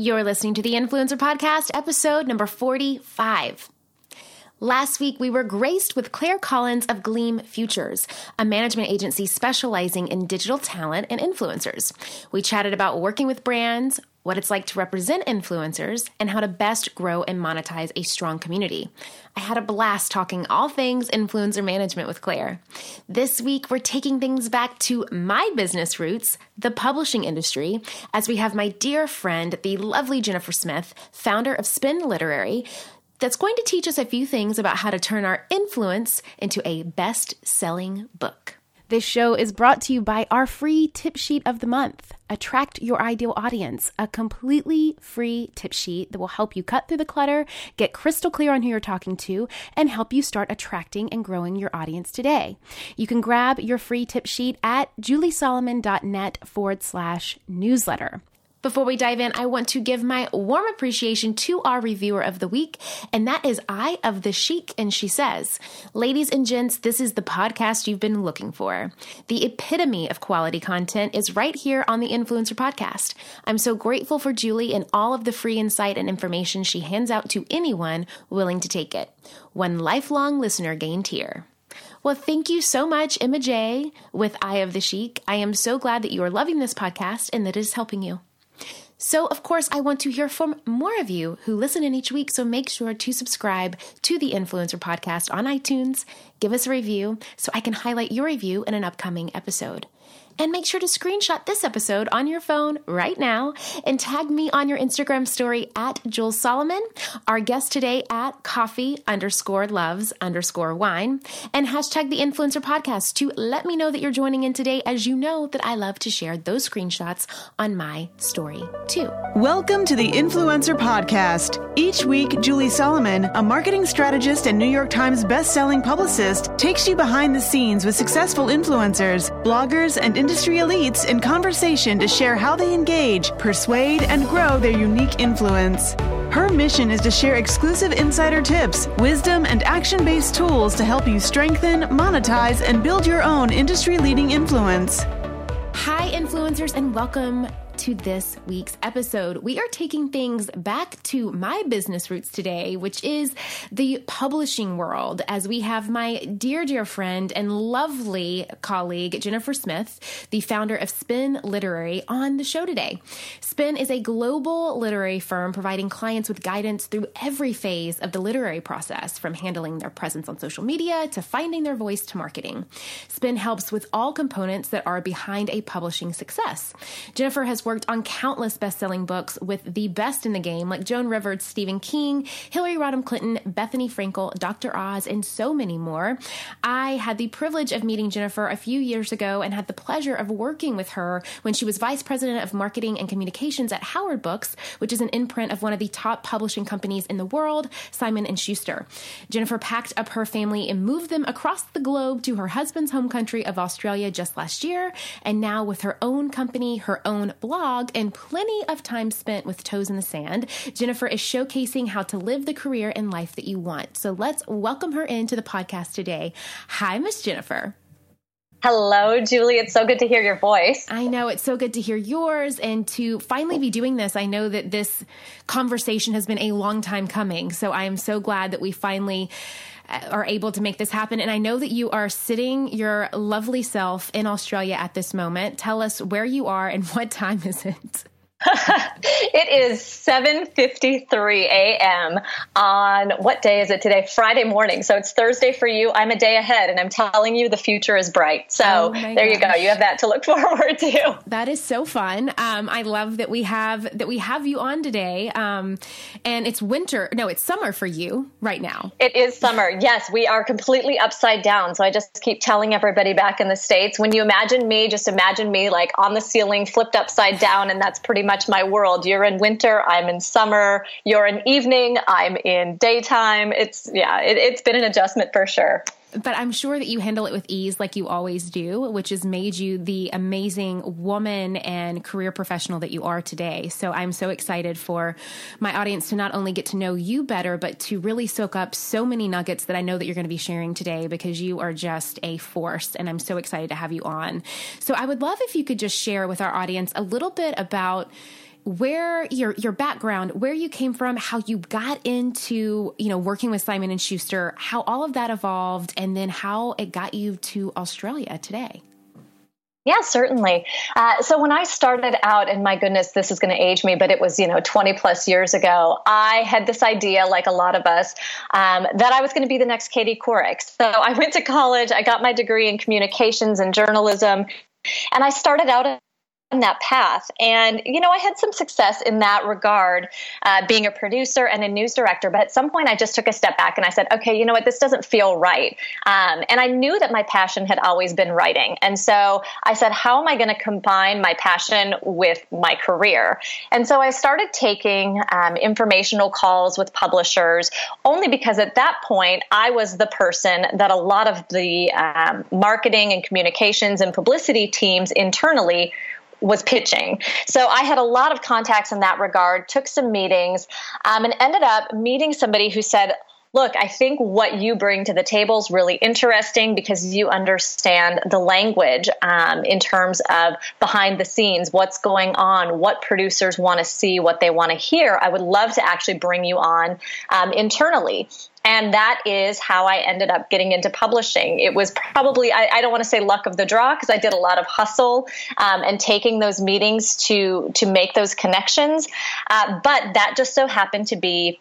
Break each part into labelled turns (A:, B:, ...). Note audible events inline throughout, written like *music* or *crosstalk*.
A: You're listening to the Influencer Podcast, episode number 45. Last week, we were graced with Claire Collins of Gleam Futures, a management agency specializing in digital talent and influencers. We chatted about working with brands, what it's like to represent influencers, and how to best grow and monetize a strong community. I had a blast talking all things influencer management with Claire. This week, we're taking things back to my business roots, the publishing industry, as we have my dear friend, the lovely Jennifer Smith, founder of Spin Literary that's going to teach us a few things about how to turn our influence into a best selling book. This show is brought to you by our free tip sheet of the month. Attract your ideal audience, a completely free tip sheet that will help you cut through the clutter, get crystal clear on who you're talking to, and help you start attracting and growing your audience today. You can grab your free tip sheet at juliesolomon.net forward slash newsletter. Before we dive in, I want to give my warm appreciation to our reviewer of the week, and that is Eye of the Chic. And she says, Ladies and gents, this is the podcast you've been looking for. The epitome of quality content is right here on the Influencer Podcast. I'm so grateful for Julie and all of the free insight and information she hands out to anyone willing to take it. One lifelong listener gained here. Well, thank you so much, Emma J. with Eye of the Chic. I am so glad that you are loving this podcast and that it is helping you. So, of course, I want to hear from more of you who listen in each week. So, make sure to subscribe to the Influencer Podcast on iTunes, give us a review so I can highlight your review in an upcoming episode. And make sure to screenshot this episode on your phone right now and tag me on your Instagram story at Jules Solomon, our guest today at coffee underscore loves underscore wine, and hashtag the influencer podcast to let me know that you're joining in today, as you know that I love to share those screenshots on my story too.
B: Welcome to the Influencer Podcast. Each week, Julie Solomon, a marketing strategist and New York Times best-selling publicist, takes you behind the scenes with successful influencers, bloggers, and industry elites in conversation to share how they engage, persuade, and grow their unique influence. Her mission is to share exclusive insider tips, wisdom, and action based tools to help you strengthen, monetize, and build your own industry leading influence.
A: Hi, influencers, and welcome to this week's episode. We are taking things back to my business roots today, which is the publishing world, as we have my dear, dear friend and lovely colleague, Jennifer Smith, the founder of Spin Literary, on the show today. Spin is a global literary firm providing clients with guidance through every phase of the literary process, from handling their presence on social media to finding their voice to marketing. Spin helps with all components that are behind a publishing success. Jennifer has worked on countless best-selling books with the best in the game, like Joan Rivers, Stephen King, Hillary Rodham Clinton, Bethenny Frankel, Dr. Oz, and so many more. I had the privilege of meeting Jennifer a few years ago and had the pleasure of working with her when she was vice president of marketing and communications at Howard Books, which is an imprint of one of the top publishing companies in the world, Simon and Schuster. Jennifer packed up her family and moved them across the globe to her husband's home country of Australia just last year, and now with her own company, her own blog, blog and plenty of time spent with toes in the sand, Jennifer is showcasing how to live the career and life that you want. So let's welcome her into the podcast today. Hi, Miss Jennifer.
C: Hello, Julie. It's so good to hear your voice.
A: I know it's so good to hear yours and to finally be doing this. I know that this conversation has been a long time coming. So I am so glad that we finally uh, are able to make this happen. And I know that you are sitting your lovely self in Australia at this moment. Tell us where you are and *laughs* what time is it?
C: It is 7:53 a.m. on what day is it today? Friday morning. So it's Thursday for you. I'm a day ahead and I'm telling you the future is bright. So oh there gosh. you go. You have that to look *laughs* forward to.
A: That is so fun. Um, I love that we have that we have you on today. Um, and it's winter. No, it's summer for you right now.
C: It is summer. *laughs* Yes, we are completely upside down. So I just keep telling everybody back in the states when you imagine me, just imagine me like on the ceiling flipped upside down and that's pretty much my world. You're in winter, I'm in summer. You're in evening, I'm in daytime. It's yeah, it, it's been an adjustment for sure
A: but I'm sure that you handle it with ease like you always do, which has made you the amazing woman and career professional that you are today. So I'm so excited for my audience to not only get to know you better, but to really soak up so many nuggets that I know that you're going to be sharing today because you are just a force and I'm so excited to have you on. So I would love if you could just share with our audience a little bit about where your your background, where you came from, how you got into you know working with Simon and Schuster, how all of that evolved, and then how it got you to Australia today.
C: Yeah, certainly. Uh, so when I started out, and my goodness, this is going to age me, but it was, you know, 20 plus years ago, I had this idea, like a lot of us, um, that I was going to be the next Katie Couric. So I went to college, I got my degree in communications and journalism, and I started out that path. And, you know, I had some success in that regard, uh, being a producer and a news director. But at some point, I just took a step back and I said, okay, you know what, this doesn't feel right. Um, and I knew that my passion had always been writing. And so I said, how am I going to combine my passion with my career? And so I started taking um, informational calls with publishers only because at that point, I was the person that a lot of the um, marketing and communications and publicity teams internally was pitching. So I had a lot of contacts in that regard, took some meetings, um, and ended up meeting somebody who said, Look, I think what you bring to the table is really interesting because you understand the language um, in terms of behind the scenes, what's going on, what producers want to see, what they want to hear. I would love to actually bring you on um, internally. And that is how I ended up getting into publishing. It was probably, I, I don't want to say luck of the draw because I did a lot of hustle um, and taking those meetings to, to make those connections. Uh, but that just so happened to be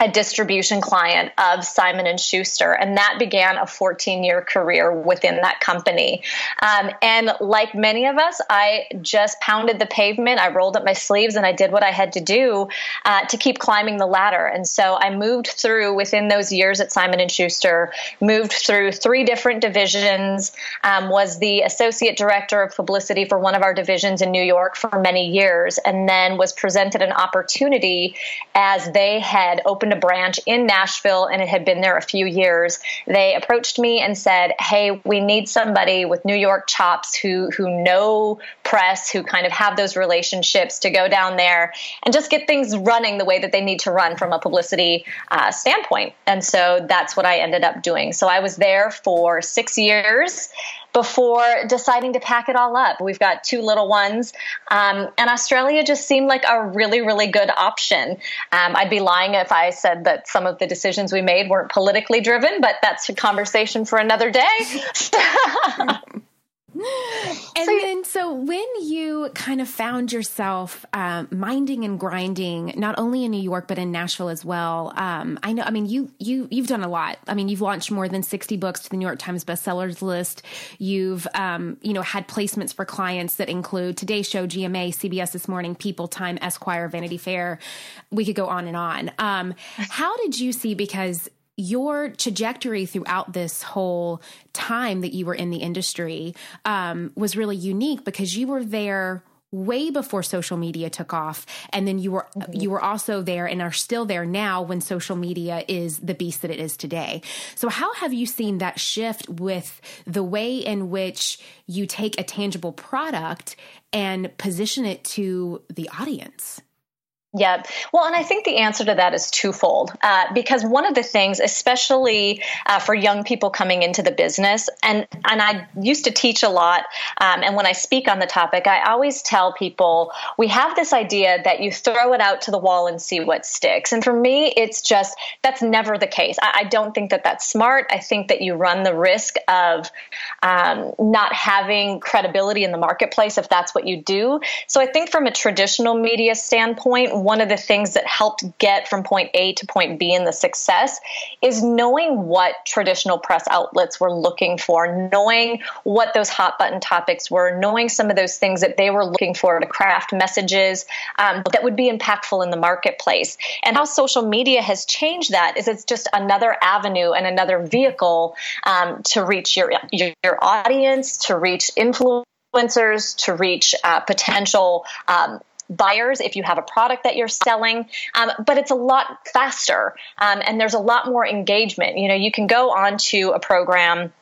C: a distribution client of Simon and Schuster, and that began a 14 year career within that company. Um, and like many of us, I just pounded the pavement. I rolled up my sleeves and I did what I had to do uh, to keep climbing the ladder. And so I moved through within those years at Simon and Schuster, moved through three different divisions, um, was the associate director of publicity for one of our divisions in New York for many years, and then was presented an opportunity as they had opened opened a branch in Nashville and it had been there a few years. They approached me and said, "Hey, we need somebody with New York chops who who know press, who kind of have those relationships to go down there and just get things running the way that they need to run from a publicity uh, standpoint." And so that's what I ended up doing. So I was there for six years before deciding to pack it all up. We've got two little ones, um, and Australia just seemed like a really, really good option. Um, I'd be lying if I said that some of the decisions we made weren't politically driven, but that's a conversation for another day. *laughs* *laughs*
A: and so, then, so when you kind of found yourself um, minding and grinding, not only in New York but in Nashville as well, um, I know. I mean, you you you've done a lot. I mean, you've launched more than sixty books to the New York Times bestsellers list. You've um, you know had placements for clients that include Today Show, GMA, CBS This Morning, People, Time, Esquire, Vanity Fair. We could go on and on. Um, how did you see? Because your trajectory throughout this whole time that you were in the industry um, was really unique because you were there way before social media took off. And then you were mm-hmm. you were also there and are still there now when social media is the beast that it is today. So how have you seen that shift with the way in which you take a tangible product and position it to the audience
C: yeah. Well, and I think the answer to that is twofold. Uh, because one of the things, especially uh, for young people coming into the business, and, and I used to teach a lot, um, and when I speak on the topic, I always tell people we have this idea that you throw it out to the wall and see what sticks. And for me, it's just that's never the case. I, I don't think that that's smart. I think that you run the risk of um, not having credibility in the marketplace if that's what you do. So I think from a traditional media standpoint, one of the things that helped get from point A to point B in the success is knowing what traditional press outlets were looking for, knowing what those hot button topics were, knowing some of those things that they were looking for to craft messages um, that would be impactful in the marketplace. And how social media has changed that is it's just another avenue and another vehicle um, to reach your, your, your audience, to reach influencers, to reach uh, potential um, buyers if you have a product that you're selling, um, but it's a lot faster um, and there's a lot more engagement. You know, you can go onto a program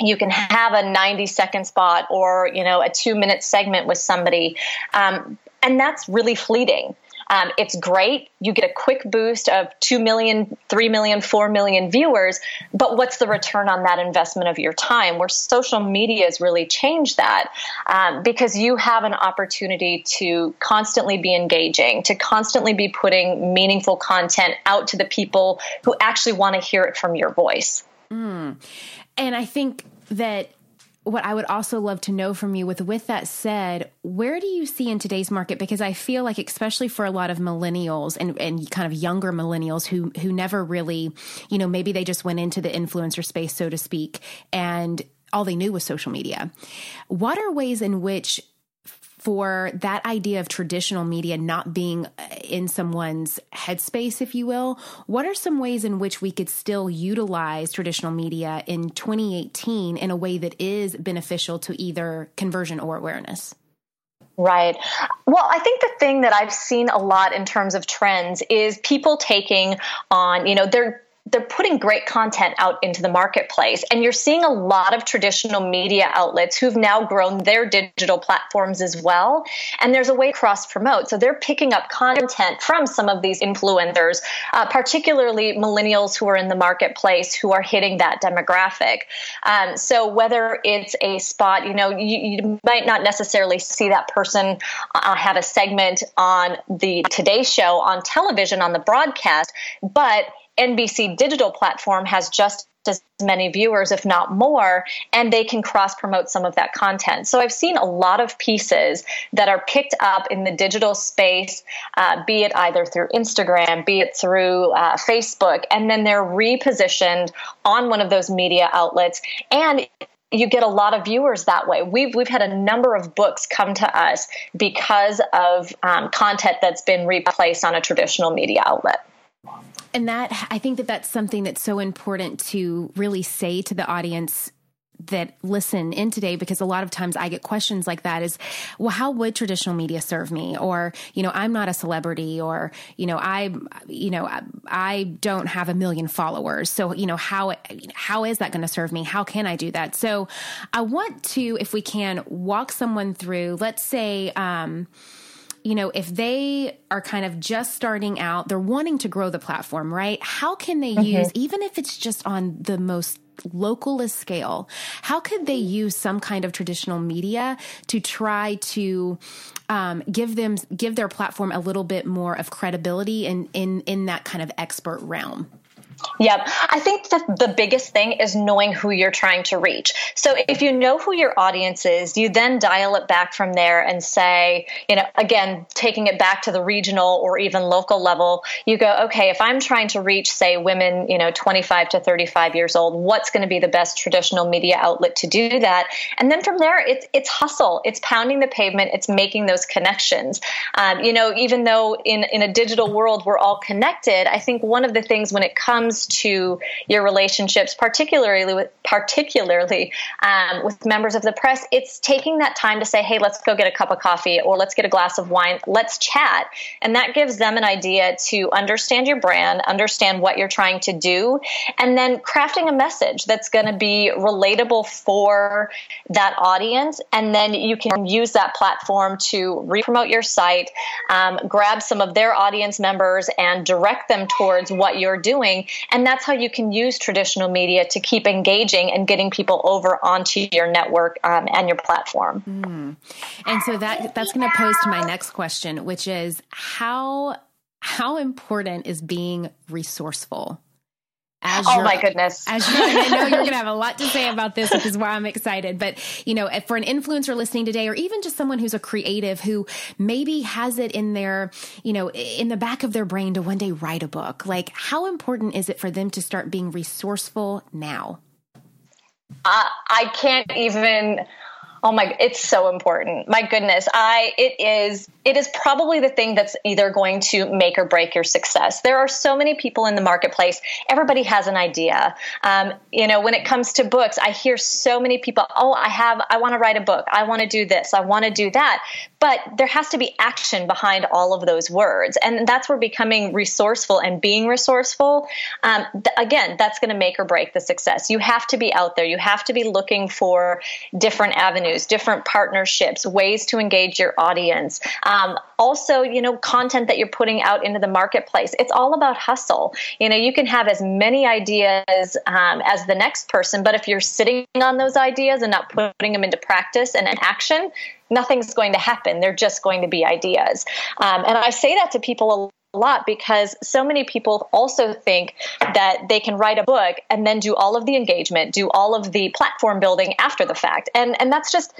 C: you can have a 90 second spot or you know a two minute segment with somebody um, and that's really fleeting Um, it's great. You get a quick boost of 2 million, 3 million, 4 million viewers. But what's the return on that investment of your time? Where social media has really changed that um, because you have an opportunity to constantly be engaging, to constantly be putting meaningful content out to the people who actually want to hear it from your voice.
A: Mm. And I think that what I would also love to know from you with with that said, where do you see in today's market because I feel like especially for a lot of millennials and and kind of younger millennials who who never really, you know, maybe they just went into the influencer space so to speak and all they knew was social media. What are ways in which for that idea of traditional media not being uh, in someone's headspace, if you will, what are some ways in which we could still utilize traditional media in 2018 in a way that is beneficial to either conversion or awareness?
C: Right. Well, I think the thing that I've seen a lot in terms of trends is people taking on, you know, they're they're putting great content out into the marketplace. And you're seeing a lot of traditional media outlets who've now grown their digital platforms as well. And there's a way to cross promote so they're picking up content from some of these influencers uh, particularly millennials who are in the marketplace who are hitting that demographic. Um, so whether it's a spot you know you, you might not necessarily see that person uh, have a segment on the today show on television on the broadcast but NBC digital platform has just as many viewers, if not more, and they can cross promote some of that content. So I've seen a lot of pieces that are picked up in the digital space, uh, be it either through Instagram, be it through uh, Facebook, and then they're repositioned on one of those media outlets. And you get a lot of viewers that way. We've we've had a number of books come to us because of um, content that's been replaced on a traditional media outlet
A: and that I think that that's something that's so important to really say to the audience that listen in today because a lot of times I get questions like that is, well, how would traditional media serve me? Or, you know, I'm not a celebrity or, you know, I, you know, I, I don't have a million followers. So, you know, how, how is that going to serve me? How can I do that? So I want to, if we can walk someone through, let's say, um, you know, if they are kind of just starting out, they're wanting to grow the platform, right? How can they mm-hmm. use, even if it's just on the most localist scale, how could they use some kind of traditional media to try to um, give them give their platform a little bit more of credibility in in in that kind of expert realm?
C: Yep. I think that the biggest thing is knowing who you're trying to reach. So if you know who your audience is, you then dial it back from there and say, you know, again, taking it back to the regional or even local level, you go, okay, if I'm trying to reach, say, women, you know, 25 to 35 years old, what's going to be the best traditional media outlet to do that? And then from there, it's, it's hustle. It's pounding the pavement. It's making those connections. Um, you know, even though in, in a digital world, we're all connected, I think one of the things when it comes comes to your relationships, particularly with particularly um, with members of the press, it's taking that time to say, "Hey, let's go get a cup of coffee, or let's get a glass of wine, let's chat," and that gives them an idea to understand your brand, understand what you're trying to do, and then crafting a message that's going to be relatable for that audience, and then you can use that platform to re-promote your site, um, grab some of their audience members, and direct them towards what you're doing and that's how you can use traditional media to keep engaging and getting people over onto your network um, and your platform.
A: Mm. And so that that's going to pose to my next question, which is how how important is being resourceful?
C: As oh my goodness!
A: As you, I know you're going *laughs* to have a lot to say about this, which is why I'm excited. But you know, for an influencer listening today, or even just someone who's a creative who maybe has it in their, you know, in the back of their brain to one day write a book, like how important is it for them to start being resourceful now?
C: Uh, I can't even. Oh my, it's so important. My goodness. I, it is it is probably the thing that's either going to make or break your success. There are so many people in the marketplace. Everybody has an idea. Um, you know, when it comes to books, I hear so many people, oh, I have, I want to write a book. I want to do this. I want to do that. But there has to be action behind all of those words. And that's where becoming resourceful and being resourceful, um, th- again, that's going to make or break the success. You have to be out there. You have to be looking for different avenues avenues, different partnerships, ways to engage your audience. Um, also, you know, content that you're putting out into the marketplace. It's all about hustle. You know, you can have as many ideas um, as the next person, but if you're sitting on those ideas and not putting them into practice and in action, nothing's going to happen. They're just going to be ideas. Um, and I say that to people a lot because so many people also think that they can write a book and then do all of the engagement, do all of the platform building after the fact. And and that's just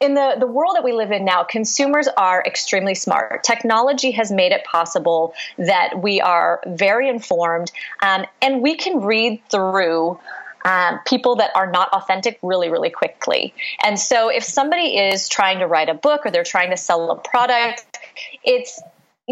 C: in the, the world that we live in now, consumers are extremely smart. Technology has made it possible that we are very informed um, and we can read through um, people that are not authentic really, really quickly. And so if somebody is trying to write a book or they're trying to sell a product, it's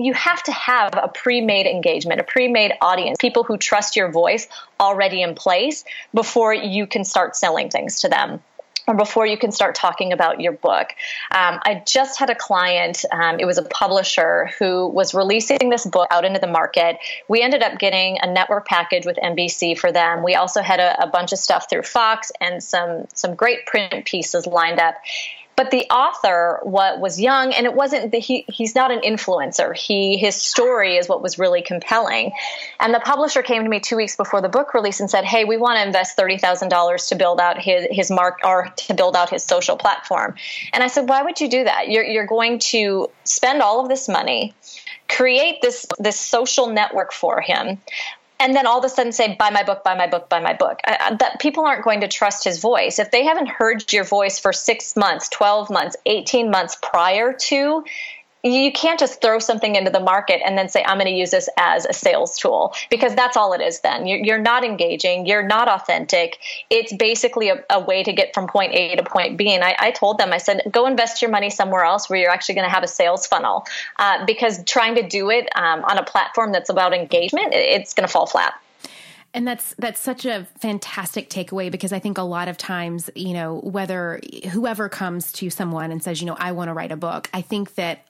C: you have to have a pre-made engagement, a pre-made audience, people who trust your voice already in place before you can start selling things to them or before you can start talking about your book. Um, I just had a client, um, it was a publisher who was releasing this book out into the market. We ended up getting a network package with NBC for them. We also had a, a bunch of stuff through Fox and some some great print pieces lined up but the author what was young and it wasn't the, he he's not an influencer. He his story is what was really compelling. And the publisher came to me two weeks before the book release and said hey we want to invest $30000 to build out his his mark or to build out his social platform. And i said why would you do that? You're, you're going to spend all of this money create this this social network for him and then all of a sudden say buy my book buy my book buy my book. I, that people aren't going to trust his voice. If they haven't heard your voice for 6 months 12 months 18 months prior to you can't just throw something into the market and then say i'm going to use this as a sales tool because that's all it is then. You're, not engaging. You're not authentic. It's basically a, a, way to get from point a to point b. And I, I, told them i said go invest your money somewhere else where you're actually going to have a sales funnel. Uh, because trying to do it um, on a platform that's about engagement it's going to fall flat
A: and that's that's such a fantastic takeaway because I think a lot of times, you know, whether whoever comes to someone and says, you know, I want to write a book, I think that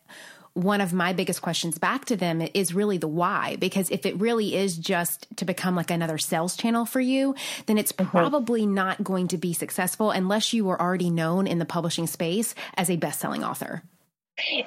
A: one of my biggest questions back to them is really the why. Because if it really is just to become like another sales channel for you, then it's mm-hmm. probably not going to be successful unless you were already known in the publishing space as a best selling author.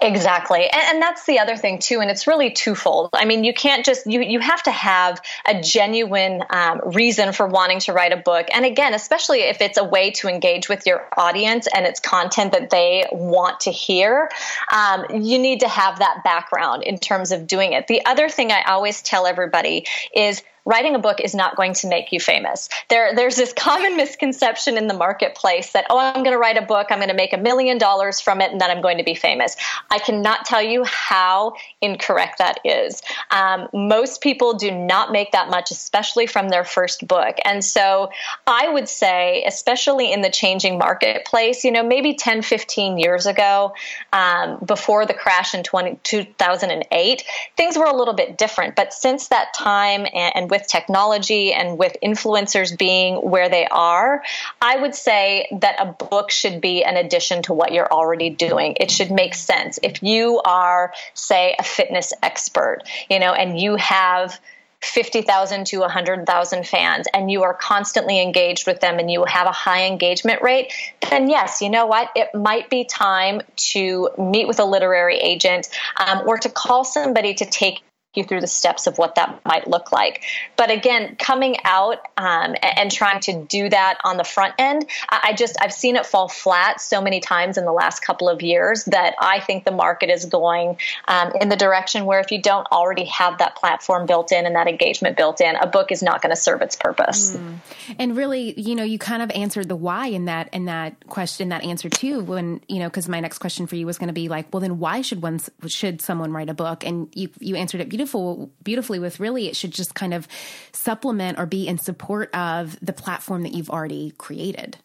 C: Exactly. And, and, that's the other thing too. And it's really twofold. I mean, you can't just, you, you have to have a genuine um, reason for wanting to write a book. And again, especially if it's a way to engage with your audience and it's content that they want to hear, um, you need to have that background in terms of doing it. The other thing I always tell everybody is writing a book is not going to make you famous. There, there's this common *laughs* misconception in the marketplace that, oh, I'm going to write a book, I'm going to make a million dollars from it, and then I'm going to be famous. I cannot tell you how incorrect that is. Um, most people do not make that much, especially from their first book. And so I would say, especially in the changing marketplace, you know, maybe 10, 15 years ago, um, before the crash in 20, 2008, things were a little bit different. But since that time and, and with technology and with influencers being where they are, I would say that a book should be an addition to what you're already doing. It should make sense. If you are, say, a fitness expert, you know, and you have 50,000 to 100,000 fans and you are constantly engaged with them and you have a high engagement rate, then yes, you know what? It might be time to meet with a literary agent um, or to call somebody to take you through the steps of what that might look like. But again, coming out um, and, trying to do that on the front end, I just I've seen it fall flat so many times in the last couple of years that I think the market is going um, in the direction where if you don't already have that platform built in and that engagement built in, a book is not going to serve its purpose. Mm.
A: And really, you know, you kind of answered the why in that in that question, that answer too. When you know, because my next question for you was going to be like, well, then why should one should someone write a book? And you you answered it beautifully beautiful beautifully with really it should just kind of supplement or be in support of the platform that you've already created.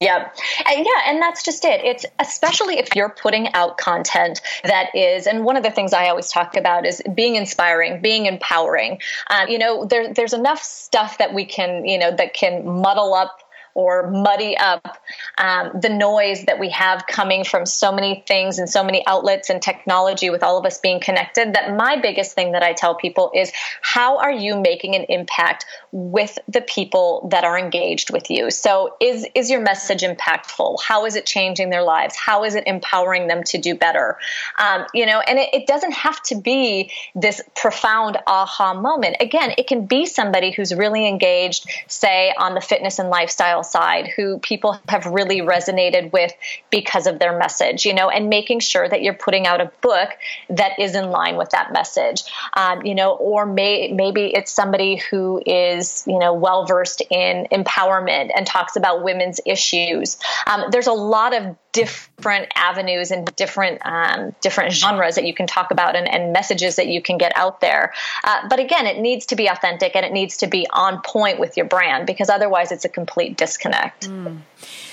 C: Yep. And yeah, and that's just it. It's especially if you're putting out content that is, and one of the things I always talk about is being inspiring, being empowering. Um, you know, there, there's enough stuff that we can, you know, that can muddle up or muddy up um, the noise that we have coming from so many things and so many outlets and technology with all of us being connected that my biggest thing that I tell people is how are you making an impact with the people that are engaged with you? So is is your message impactful? How is it changing their lives? How is it empowering them to do better? Um, you know, and it, it doesn't have to be this profound aha moment. Again, it can be somebody who's really engaged, say on the fitness and lifestyle side, who people have really resonated with because of their message. You know, and making sure that you're putting out a book that is in line with that message. Um, you know, or may, maybe it's somebody who is you know well versed in empowerment and talks about women's issues. Um, there's a lot of different avenues and different um, different genres that you can talk about and, and messages that you can get out there. Uh, but again, it needs to be authentic and it needs to be on point with your brand because otherwise, it's a complete disconnect. Mm.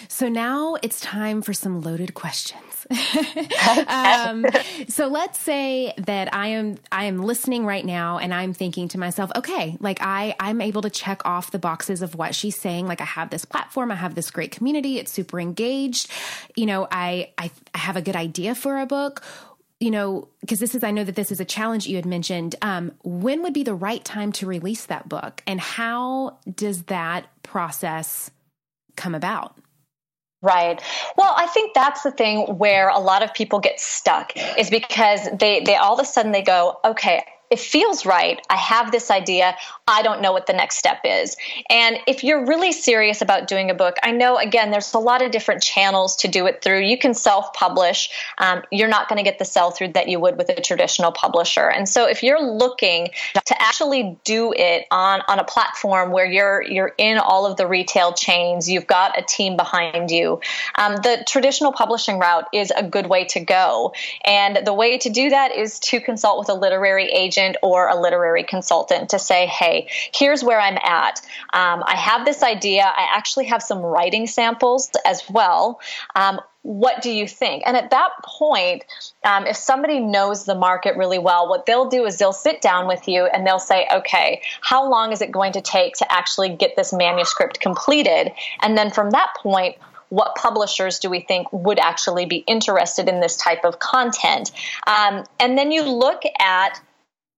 A: So now it's time for some loaded questions. *laughs* um, so let's say that I am I am listening right now and I'm thinking to myself, okay, like I I'm able to check off the boxes of what she's saying. Like I have this platform, I have this great community, it's super engaged. You know, I I, I have a good idea for a book you know, because this is, I know that this is a challenge you had mentioned. Um, when would be the right time to release that book? And how does that process come about?
C: Right. Well, I think that's the thing where a lot of people get stuck is because they, they all of a sudden they go, okay, it feels right. I have this idea. I don't know what the next step is. And if you're really serious about doing a book, I know, again, there's a lot of different channels to do it through. You can self publish. Um, you're not going to get the sell through that you would with a traditional publisher. And so if you're looking to actually do it on, on a platform where you're, you're in all of the retail chains, you've got a team behind you, um, the traditional publishing route is a good way to go. And the way to do that is to consult with a literary agent agent or a literary consultant to say, hey, here's where I'm at. Um, I have this idea. I actually have some writing samples as well. Um, what do you think? And at that point, um, if somebody knows the market really well, what they'll do is they'll sit down with you and they'll say, okay, how long is it going to take to actually get this manuscript completed? And then from that point, what publishers do we think would actually be interested in this type of content? Um, and then you look at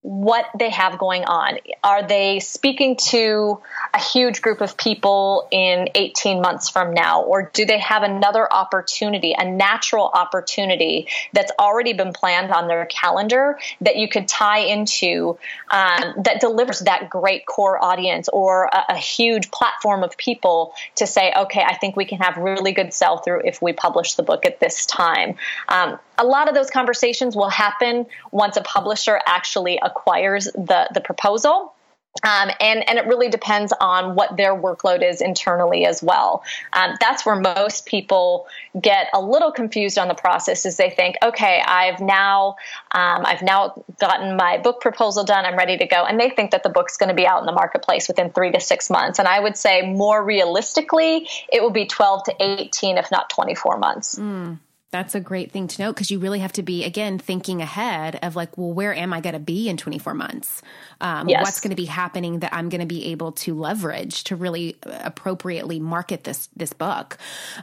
C: what they have going on. Are they speaking to a huge group of people in 18 months from now? Or do they have another opportunity, a natural opportunity that's already been planned on their calendar that you could tie into um, that delivers that great core audience or a, a, huge platform of people to say, okay, I think we can have really good sell through if we publish the book at this time? Um, a lot of those conversations will happen once a publisher actually acquires the, the proposal. Um, and and it really depends on what their workload is internally as well. Um, that's where most people get a little confused on the process. Is they think, okay, I've now um, I've now gotten my book proposal done. I'm ready to go, and they think that the book's going to be out in the marketplace within three to six months. And I would say more realistically, it will be 12 to 18, if not 24 months.
A: Mm. That's a great thing to know because you really have to be, again, thinking ahead of like, well, where am I going to be in 24 months? Um, yes. What's going to be happening that I'm going to be able to leverage to really appropriately market this this book?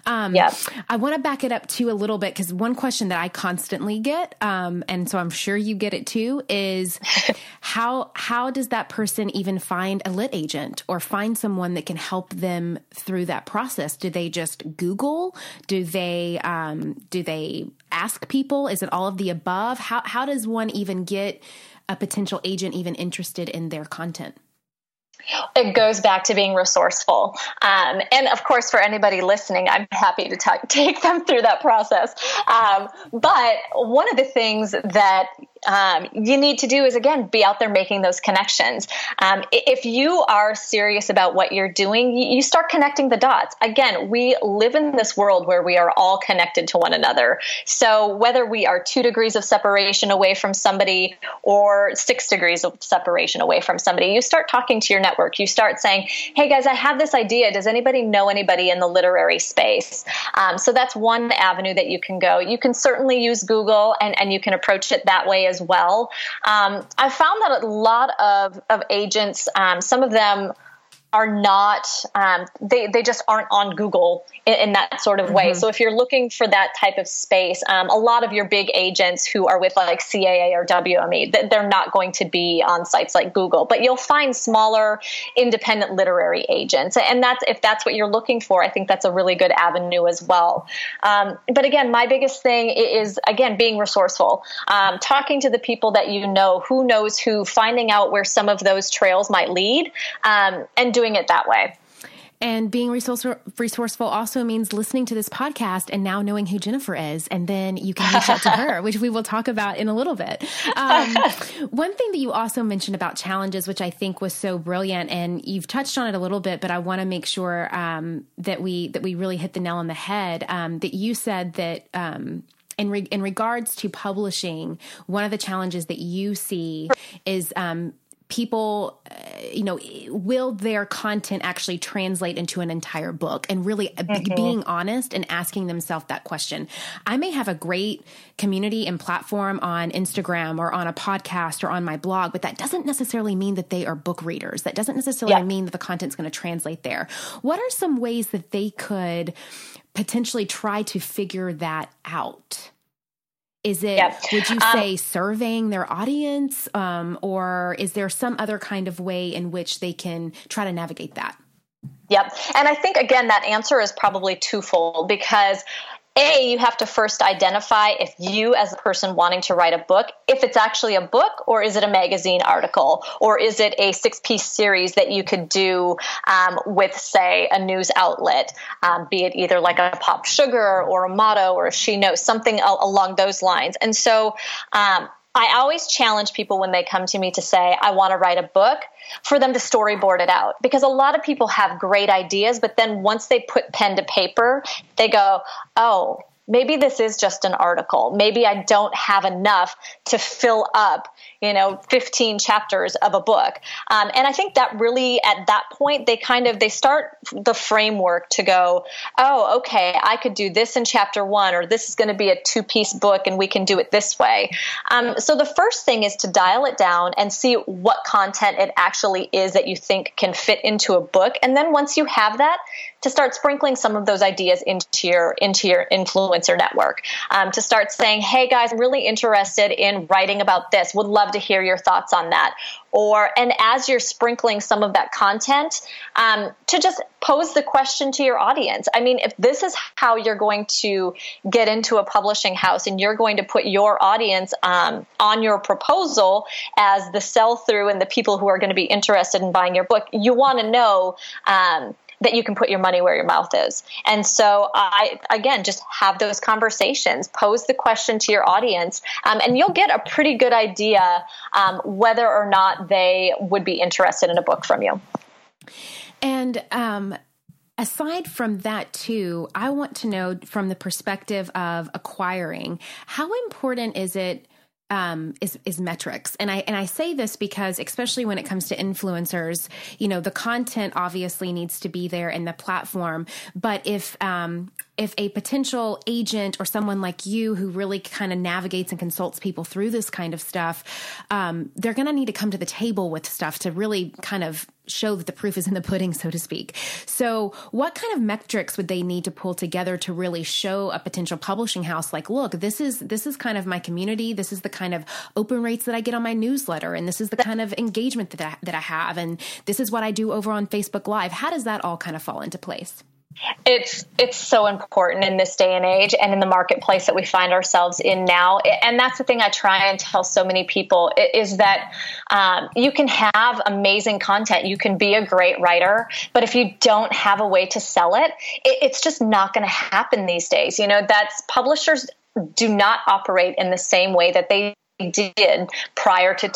A: Um,
C: yeah.
A: I want to back it up too a little bit because one question that I constantly get, um, and so I'm sure you get it too, is *laughs* how how does that person even find a lit agent or find someone that can help them through that process? Do they just Google? Do they um, do do they ask people? Is it all of the above? How how does one even get a potential agent even interested in their content?
C: it goes back to being resourceful. Um, and of course, for anybody listening, I'm happy to t- *laughs* take them through that process. Um, but one of the things that um, you need to do is again be out there making those connections. Um, if you are serious about what you're doing, you start connecting the dots. Again, we live in this world where we are all connected to one another. So whether we are two degrees of separation away from somebody or six degrees of separation away from somebody, you start talking to your network. You start saying, "Hey guys, I have this idea. Does anybody know anybody in the literary space?" Um, so that's one avenue that you can go. You can certainly use Google and, and you can approach it that way as well. Um, I've found that a lot of, of agents, um, some of them are not um, they they just aren't on Google in, in that sort of way. Mm-hmm. So if you're looking for that type of space, um, a lot of your big agents who are with like CAA or WME, they're not going to be on sites like Google. But you'll find smaller independent literary agents, and that's if that's what you're looking for. I think that's a really good avenue as well. Um, but again, my biggest thing is again being resourceful, um, talking to the people that you know, who knows who, finding out where some of those trails might lead, um, and doing it that way.
A: And being resourceful also means listening to this podcast and now knowing who Jennifer is. And then you can reach out to her, *laughs* which we will talk about in a little bit. Um, *laughs* one thing that you also mentioned about challenges, which I think was so brilliant, and you've touched on it a little bit, but I want to make sure um, that we that we really hit the nail on the head. Um, that you said that um, in, re- in regards to publishing, one of the challenges that you see is um, people uh, you know will their content actually translate into an entire book? And really mm-hmm. being honest and asking themselves that question. I may have a great community and platform on instagram or on a podcast or on my blog but that doesn't necessarily mean that they are book readers. That doesn't necessarily yeah. mean that the content's going to translate there. What are some ways that they could potentially try to figure that out is it, yep. would you um, say, um, surveying their audience, um, or is there some other kind of way in which they can try to navigate that?
C: Yep. And I think, again, that answer is probably twofold because a, you have to first identify if you, as a person wanting to write a book, if it's actually a book or is it a magazine article or is it a six piece series that you could do um, with, say, a news outlet, um, be it either like a Pop Sugar or a Motto or a She Knows, something along those lines. And so, um, I always challenge people when they come to me to say, I want to write a book for them to storyboard it out. Because a lot of people have great ideas, but then once they put pen to paper, they go, oh, maybe this is just an article. Maybe I don't have enough to fill up, you know, 15 chapters of a book. Um, and I think that really, at that point, they kind of they start the framework to go, oh, okay, I could do this in chapter one, or this is going to be a two piece book, and we can do it this way. Um, so the first thing is to dial it down and see what content it actually is that you think can fit into a book. And then once you have that, to start sprinkling some of those ideas into your into your influencer network. Um, to start saying, "Hey guys, I'm really interested in writing about this. Would love to hear your thoughts on that." Or and as you're sprinkling some of that content, um, to just pose the question to your audience. I mean, if this is how you're going to get into a publishing house and you're going to put your audience um, on your proposal as the sell through and the people who are going to be interested in buying your book, you want to know um, that you can put your money where your mouth is. And so I, again, just have those conversations, pose the question to your audience, um, and you'll get a pretty good idea um, whether or not they would be interested in a book from you.
A: And, um, aside from that too i want to know from the perspective of acquiring how important is it um, is is metrics, and I and I say this because especially when it comes to influencers, you know, the content obviously needs to be there in the platform, but if um, if a potential agent or someone like you who really kind of navigates and consults people through this kind of stuff, um, they're going to need to come to the table with stuff to really kind of show that the proof is in the pudding, so to speak. So, what kind of metrics would they need to pull together to really show a potential publishing house like, look, this is this is kind of my community, this is the kind of open rates that I get on my newsletter, and this is the kind of engagement that I, that I have, and this is what I do over on Facebook Live. How does that all kind of fall into place?
C: It's it's so important in this day and age and in the marketplace that we find ourselves in now. And that's the thing I try and tell so many people is that um, you can have amazing content, you can be a great writer, but if you don't have a way to sell it, it it's just not going to happen these days. You know, that's publishers do not operate in the same way that they did prior to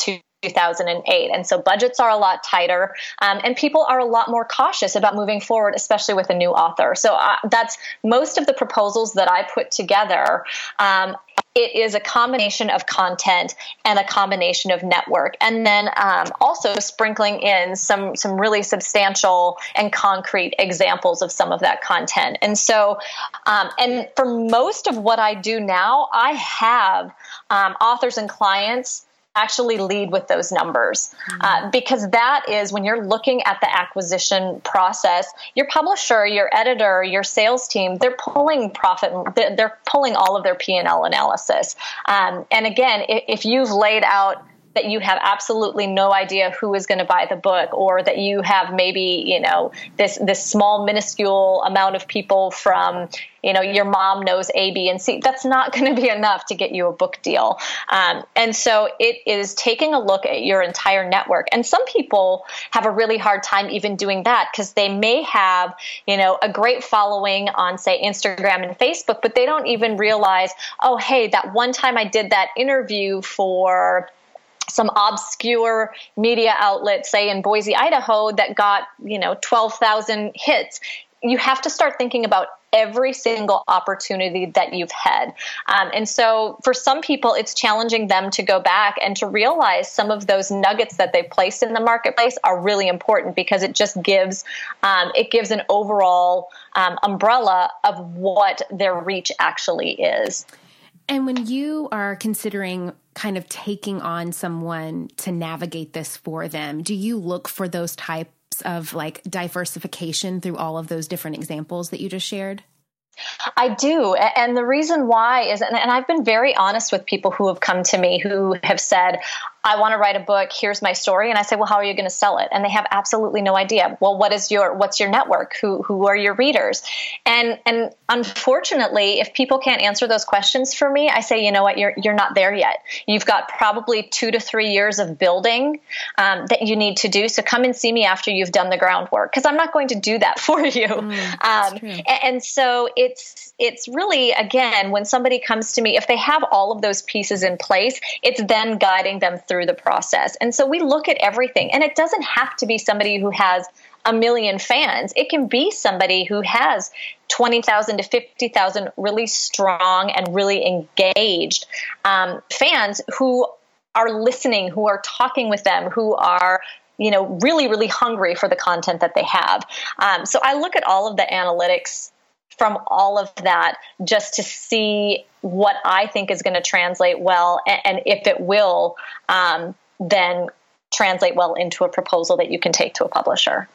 C: 2008. And so budgets are a lot tighter, um, and people are a lot more cautious about moving forward, especially with a new author. So uh, that's most of the proposals that I put together. Um, it is a combination of content and a combination of network, and then um, also sprinkling in some some really substantial and concrete examples of some of that content. And so, um, and for most of what I do now, I have um, authors and clients actually lead with those numbers mm-hmm. uh, because that is when you're looking at the acquisition process your publisher your editor your sales team they're pulling profit they're pulling all of their p&l analysis um, and again if you've laid out that you have absolutely no idea who is going to buy the book or that you have maybe you know this this small minuscule amount of people from you know your mom knows a b and c. That's not going to be enough to get you a book deal. Um, and so it is taking a look at your entire network. And some people have a really hard time even doing that because they may have you know a great following on say instagram and facebook but they don't even realize oh hey that one time i did that interview for some obscure media outlet, say in Boise, Idaho, that got, you know, 12,000 hits. You have to start thinking about every single opportunity that you've had. Um, and so for some people, it's challenging them to go back and to realize some of those nuggets that they've placed in the marketplace are really important because it just gives, um, it gives an overall um, umbrella of what their reach actually is.
A: And when you are considering kind of taking on someone to navigate this for them, do you look for those types of like diversification through all of those different examples that you just shared?
C: I do. And the reason why is, and I've been very honest with people who have come to me who have said, I want to write a book. Here's my story. And I say, well, how are you going to sell it? And they have absolutely no idea. Well, what is your, what's your network? Who, who are your readers? And, and unfortunately, if people can't answer those questions for me, I say, you know what? You're, you're not there yet. You've got probably two to three years of building um, that you need to do. So come and see me after you've done the groundwork because I'm not going to do that *laughs* for you. Mm, um, and, and so it's, it's really, again, when somebody comes to me, if they have all of those pieces in place, it's then guiding them through the process. And so we look at everything, and it doesn't have to be somebody who has a million fans. It can be somebody who has 20,000 to 50,000 really strong and really engaged um, fans who are listening, who are talking with them, who are you know really really hungry for the content that they have um, so i look at all of the analytics from all of that just to see what I think is going to translate well, and, and if it will, um, then translate well into a proposal that you can take to a publisher.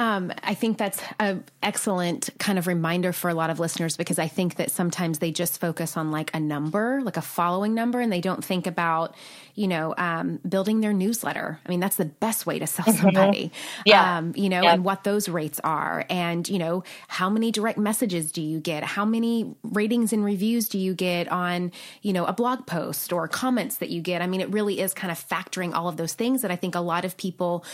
A: Um, I think that's an excellent kind of reminder for a lot of listeners because I think that sometimes they just focus on like a number, like a following number, and they don't think about, you know, um, building their newsletter. I mean, that's the best way to sell mm-hmm. somebody, yeah. Um, you know, yeah. and what those rates are. And, you know, how many direct messages do you get? How many ratings and reviews do you get on, you know, a blog post or comments that you get? I mean, it really is kind of factoring all of those things that I think a lot of people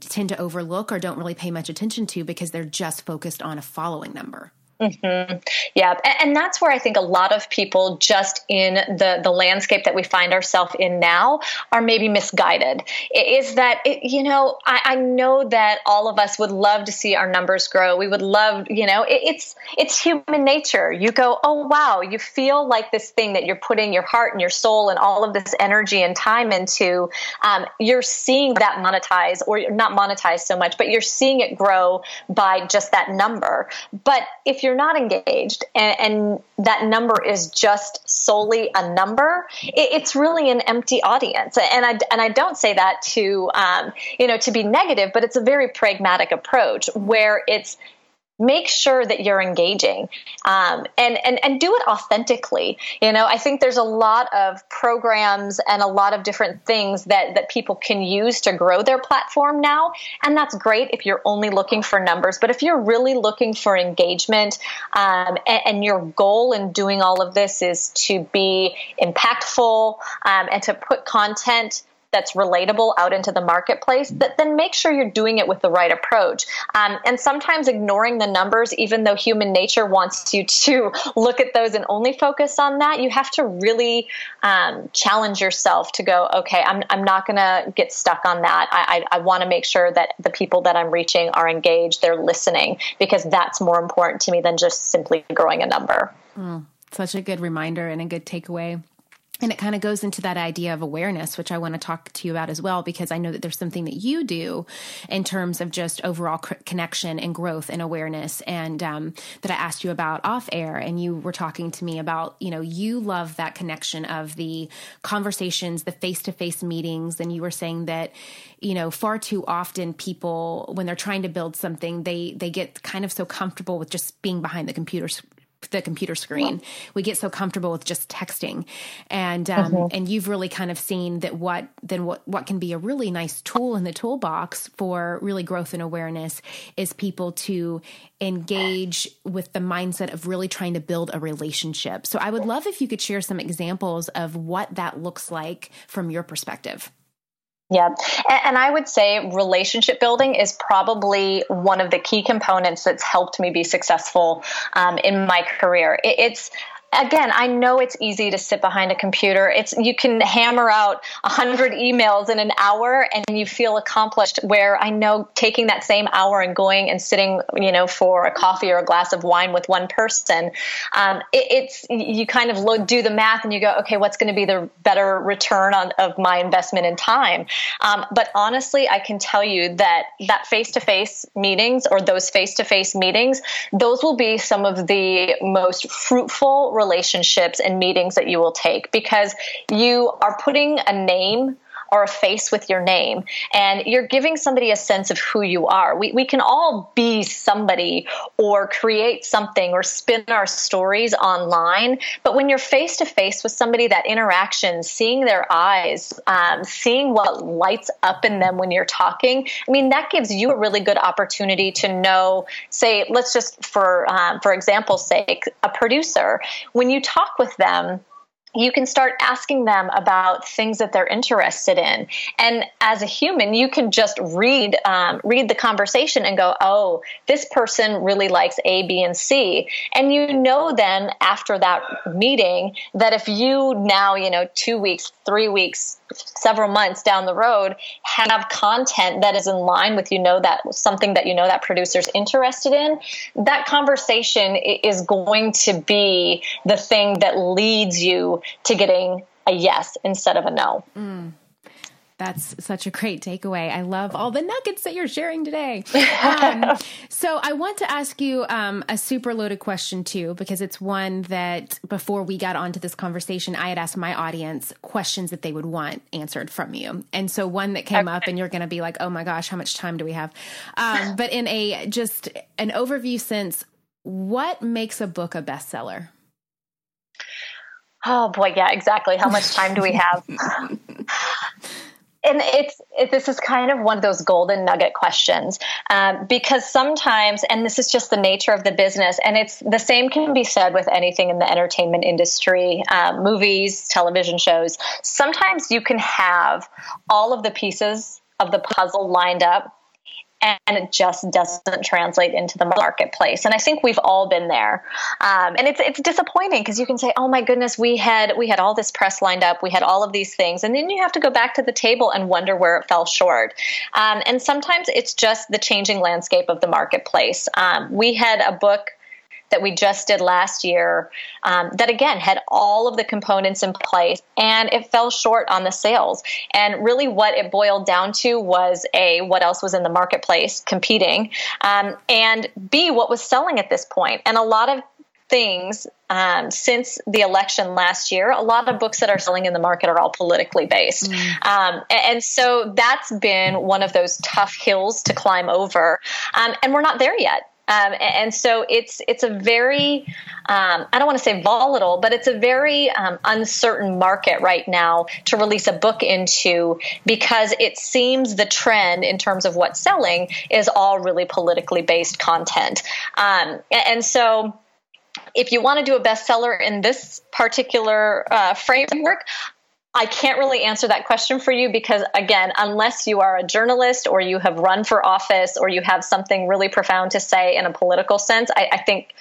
A: tend to overlook or don't really pay much attention to because they're just focused on a following number.
C: Mm-hmm. Yeah, and that's where I think a lot of people, just in the the landscape that we find ourselves in now, are maybe misguided. Is that it, you know I, I, know that all of us would love to see our numbers grow. We would love, you know, it, it's it's human nature. You go, oh wow, you feel like this thing that you're putting your heart and your soul and all of this energy and time into. Um, you're seeing that monetize, or not monetize so much, but you're seeing it grow by just that number. But if you're not engaged and, and that number is just solely a number, it, it's really an empty audience. And I, and I don't say that to, um, you know, to be negative, but it's a very pragmatic approach where it's make sure that you're engaging um, and, and and do it authentically. You know i think there's a lot of programs and a lot of different things that that people can use to grow their platform now and that's great if you're only looking for numbers. But if you're really looking for engagement um, and, and, your goal in doing all of this is to be impactful um, and to put content that's relatable out into the marketplace, that then make sure you're doing it with the right approach. Um, and sometimes ignoring the numbers, even though human nature wants you *laughs* to look at those and only focus on that, you have to really um, challenge yourself to go, okay, I'm, I'm not going to get stuck on that. I, I, I want to make sure that the people that I'm reaching are engaged, they're listening, because that's more important to me than just simply growing a number.
A: Mm, such a good reminder and a good takeaway. And it kind of goes into that idea of awareness, which I want to talk to you about as well, because I know that there's something that you do in terms of just overall c- connection and growth and awareness. And um, that I asked you about off air, and you were talking to me about, you know, you love that connection of the conversations, the face to face meetings. And you were saying that, you know, far too often people, when they're trying to build something, they, they get kind of so comfortable with just being behind the computer the computer screen. Yeah. We get so comfortable with just texting, and um, mm-hmm. and you've really kind of seen that what then what what can be a really nice tool in the toolbox for really growth and awareness is people to engage with the mindset of really trying to build a relationship. So I would love if you could share some examples of what that looks like from your perspective.
C: Yeah. And I would say relationship building is probably one of the key components that's helped me be successful um, in my career. It's again, I know it's easy to sit behind a computer. It's you can hammer out a hundred emails in an hour and you feel accomplished. Where I know taking that same hour and going and sitting, you know, for a coffee or a glass of wine with one person, um, it, it's you kind of do the math and you go, okay, what's going to be the better return on of my investment in time? Um, but honestly, I can tell you that that face to face meetings or those face to face meetings, those will be some of the most fruitful relationships and meetings that you will take because you are putting a name or a face with your name and you're giving somebody a sense of who you are. We, we can all be somebody or create something or spin our stories online. But when you're face to face with somebody, that interaction, seeing their eyes, um, seeing what lights up in them when you're talking, I mean, that gives you a really good opportunity to know, say, let's just for, um, for example's sake, a producer, when you talk with them, you can start asking them about things that they're interested in. And as a human you can just read um, read the conversation and go oh this person really likes a b and c. And you know then after that meeting that if you now you know two weeks three weeks several months down the road have content that is in line with you know that something that you know that producer's interested in that conversation is going to be the thing that leads you to getting a yes instead of a no mm.
A: That's such a great takeaway. I love all the nuggets that you're sharing today. *laughs* Um, so, I want to ask you um, a super loaded question too, because it's one that before we got onto this conversation, I had asked my audience questions that they would want answered from you. And so, one that came okay. up, and you're going to be like, oh my gosh, how much time do we have? Um, but in a just an overview sense, what makes a book a bestseller?
C: Oh boy, yeah, exactly. How much time do we have? *laughs* and it's it, this is kind of one of those golden nugget questions um, because sometimes and this is just the nature of the business and it's the same can be said with anything in the entertainment industry um, movies television shows sometimes you can have all of the pieces of the puzzle lined up and it just doesn't translate into the marketplace. And I think we've all been there. Um, and it's it's disappointing because you can say, "Oh my goodness, we had we had all this press lined up, we had all of these things," and then you have to go back to the table and wonder where it fell short. Um, and sometimes it's just the changing landscape of the marketplace. Um, we had a book that we just did last year um, that again had all of the components in place and it fell short on the sales and really what it boiled down to was a what else was in the marketplace competing um, and b what was selling at this point and a lot of things um, since the election last year. A lot of books that are selling in the market are all politically based. Mm. Um, and, so that's been one of those tough hills to climb over. Um, and we're not there yet. Um, and so it's it's a very um, I don't want to say volatile, but it's a very um, uncertain market right now to release a book into because it seems the trend in terms of what's selling is all really politically based content, um, and so if you want to do a bestseller in this particular uh, framework, I can't really answer that question for you because, again, unless you are a journalist or you have run for office or you have something really profound to say in a political sense, I, I think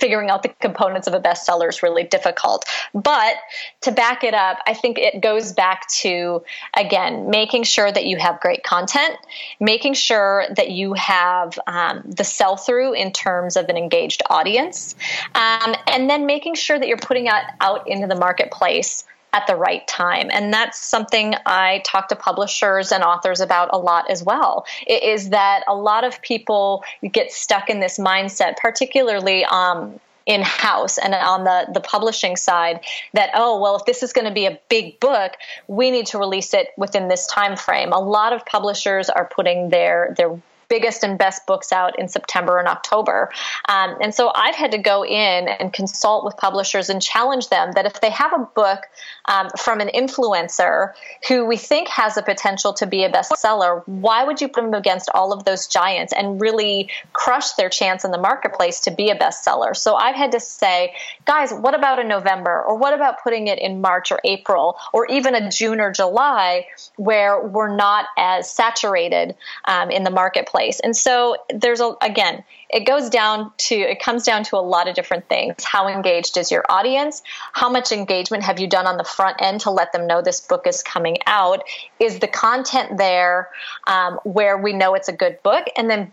C: figuring out the components of a bestseller is really difficult. But to back it up, I think it goes back to, again, making sure that you have great content, making sure that you have um, the sell through in terms of an engaged audience, um, and then making sure that you're putting it out into the marketplace at the right time. And that's something I talk to publishers and authors about a lot as well. It is that a lot of people get stuck in this mindset, particularly um, in house and on the the publishing side that oh well if this is going to be a big book we need to release it within this time frame a lot of publishers are putting their their biggest and best books out in September and October. Um, and so I've had to go in and consult with publishers and challenge them that if they have a book um, from an influencer who we think has a potential to be a bestseller, why would you put them against all of those giants and really crush their chance in the marketplace to be a bestseller? So I've had to say, guys, what about in November? Or what about putting it in March or April or even a June or July where we're not as saturated um, in the marketplace? Place. And so there's a, again, it goes down to, it comes down to a lot of different things. How engaged is your audience? How much engagement have you done on the front end to let them know this book is coming out? Is the content there um, where we know it's a good book? And then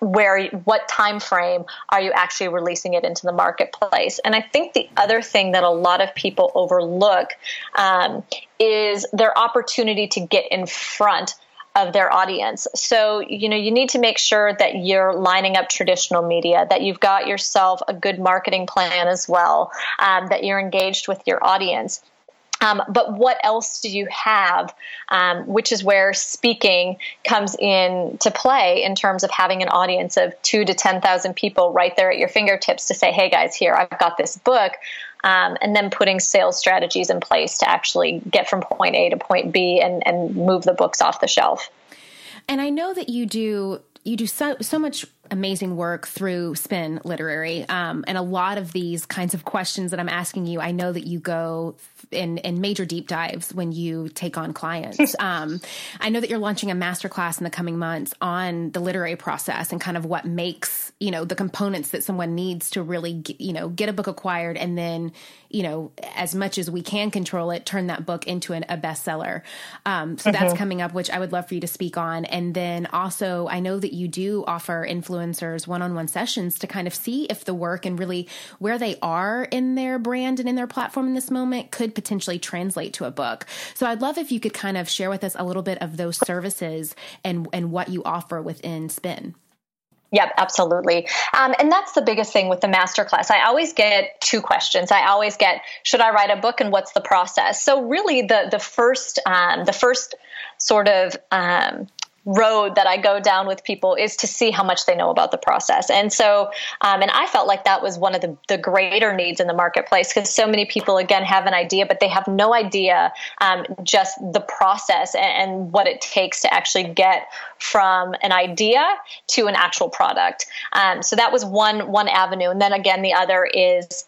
C: where what time frame are you actually releasing it into the marketplace and i think the other thing that a lot of people overlook um, is their opportunity to get in front of their audience. So, you know, you need to make sure that you're lining up traditional media, that you've got yourself a good marketing plan as well, um, that you're engaged with your audience. Um, but what else do you have? Um, which is where speaking comes in to play in terms of having an audience of two to 10,000 people right there at your fingertips to say, hey guys, here, I've got this book um, and then putting sales strategies in place to actually get from point A to point B and, and move the books off the shelf.
A: And I know that you do you do so so much amazing work through Spin Literary, um, and a lot of these kinds of questions that I'm asking you, I know that you go in, in major deep dives when you take on clients. *laughs* um, I know that you're launching a masterclass in the coming months on the literary process and kind of what makes, you know, the components that someone needs to really, get, you know, get a book acquired and then, you know, as much as we can control it, turn that book into an, a bestseller. Um, so mm-hmm. that's coming up, which I would love for you to speak on. And then also, I know that you do offer influencers one on one sessions to kind of see if the work and really where they are in their brand and in their platform in this moment could potentially translate to a book. So I'd love if you could kind of share with us a little bit of those services and and what you offer within Spin.
C: Yep, absolutely. Um, and that's the biggest thing with the masterclass. I always get two questions. I always get, should I write a book and what's the process? So really the, the first, um, the first sort of, um, road that I go down with people is to see how much they know about the process. And so, um, and I felt like that was one of the, the greater needs in the marketplace because so many people, again, have an idea, but they have no idea um, just the process and, and, what it takes to actually get from an idea to an actual product. Um, so that was one one avenue. And then again, the other is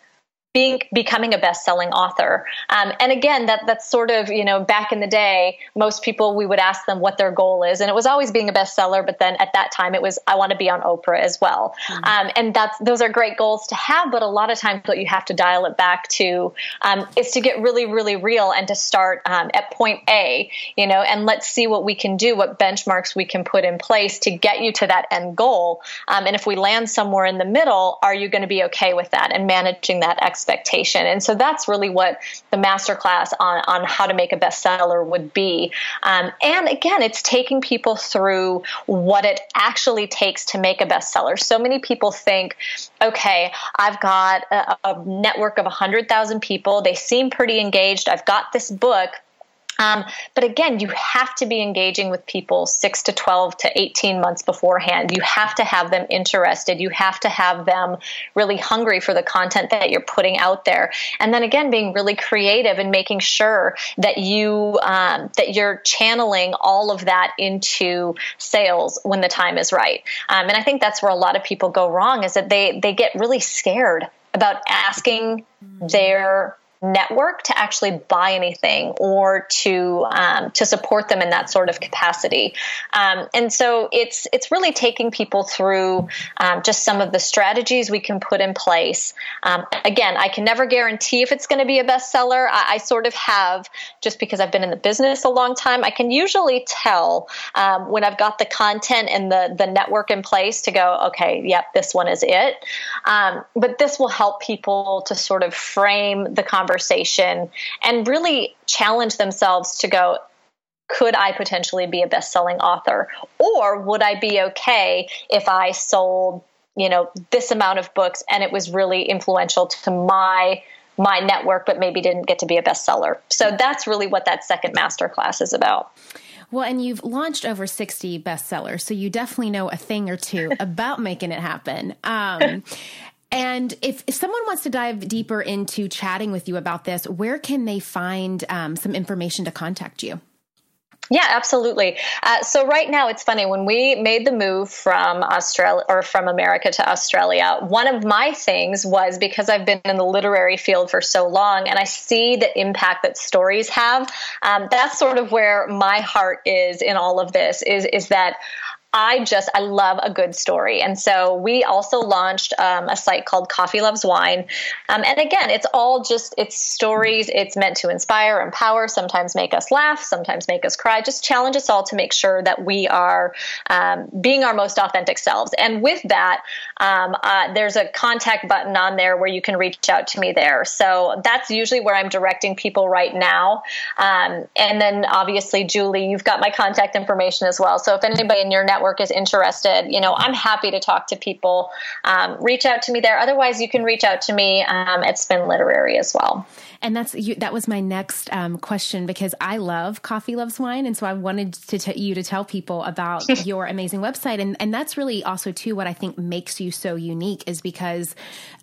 C: being becoming a best-selling author. Um, and again that that's sort of you know back in the day most people we would ask them what their goal is and it was always being a bestseller but then at that time it was i want to be on oprah as well. Mm-hmm. um, and that's those are great goals to have but a lot of times what you have to dial it back to um, is to get really really real and to start um, at point a you know and let's see what we can do what benchmarks we can put in place to get you to that end goal. Um, and if we land somewhere in the middle are you going to be okay with that and managing that expectation. And so that's really what the masterclass on, on how to make a bestseller would be. Um, and again, it's taking people through what it actually takes to make a bestseller. So many people think, okay, I've got a, a network of 100,000 people. They seem pretty engaged. I've got this book um, but again, you have to be engaging with people six to 12 to 18 months beforehand. You have to have them interested. You have to have them really hungry for the content that you're putting out there. And then again, being really creative and making sure that you, um, that you're channeling all of that into sales when the time is right. Um, and I think that's where a lot of people go wrong is that they, they get really scared about asking their network to actually buy anything or to um, to support them in that sort of capacity. Um, and so it's it's really taking people through um, just some of the strategies we can put in place. Um, again, I can never guarantee if it's going to be a bestseller. I, I, sort of have just because I've been in the business a long time. I can usually tell um, when I've got the content and the the network in place to go, okay, yep, this one is it. Um, but this will help people to sort of frame the conversation conversation and really challenge themselves to go, could I potentially be a best selling author? Or would I be okay if I sold, you know, this amount of books and it was really influential to my my network, but maybe didn't get to be a bestseller. So that's really what that second masterclass is about.
A: Well, and you've launched over 60 bestsellers, so you definitely know a thing or two *laughs* about making it happen. Um, and if, if someone wants to dive deeper into chatting with you about this, where can they find um, some information to contact you?
C: Yeah, absolutely. Uh, so right now, it's funny when we made the move from Australia or from America to Australia. One of my things was because I've been in the literary field for so long, and I see the impact that stories have. Um, that's sort of where my heart is in all of this. Is is that I just I love a good story, and so we also launched um, a site called Coffee Loves Wine, um, and again, it's all just it's stories. It's meant to inspire, empower, sometimes make us laugh, sometimes make us cry. Just challenge us all to make sure that we are um, being our most authentic selves. And with that, um, uh, there's a contact button on there where you can reach out to me there. So that's usually where I'm directing people right now. Um, and then obviously, Julie, you've got my contact information as well. So if anybody in your network network is interested, you know, I'm happy to talk to people. Um, reach out to me there. Otherwise, you can reach out to me um, at Spin Literary as well.
A: And that's you, that was my next um, question because I love Coffee Loves Wine, and so I wanted to t- you to tell people about *laughs* your amazing website, and and that's really also too what I think makes you so unique is because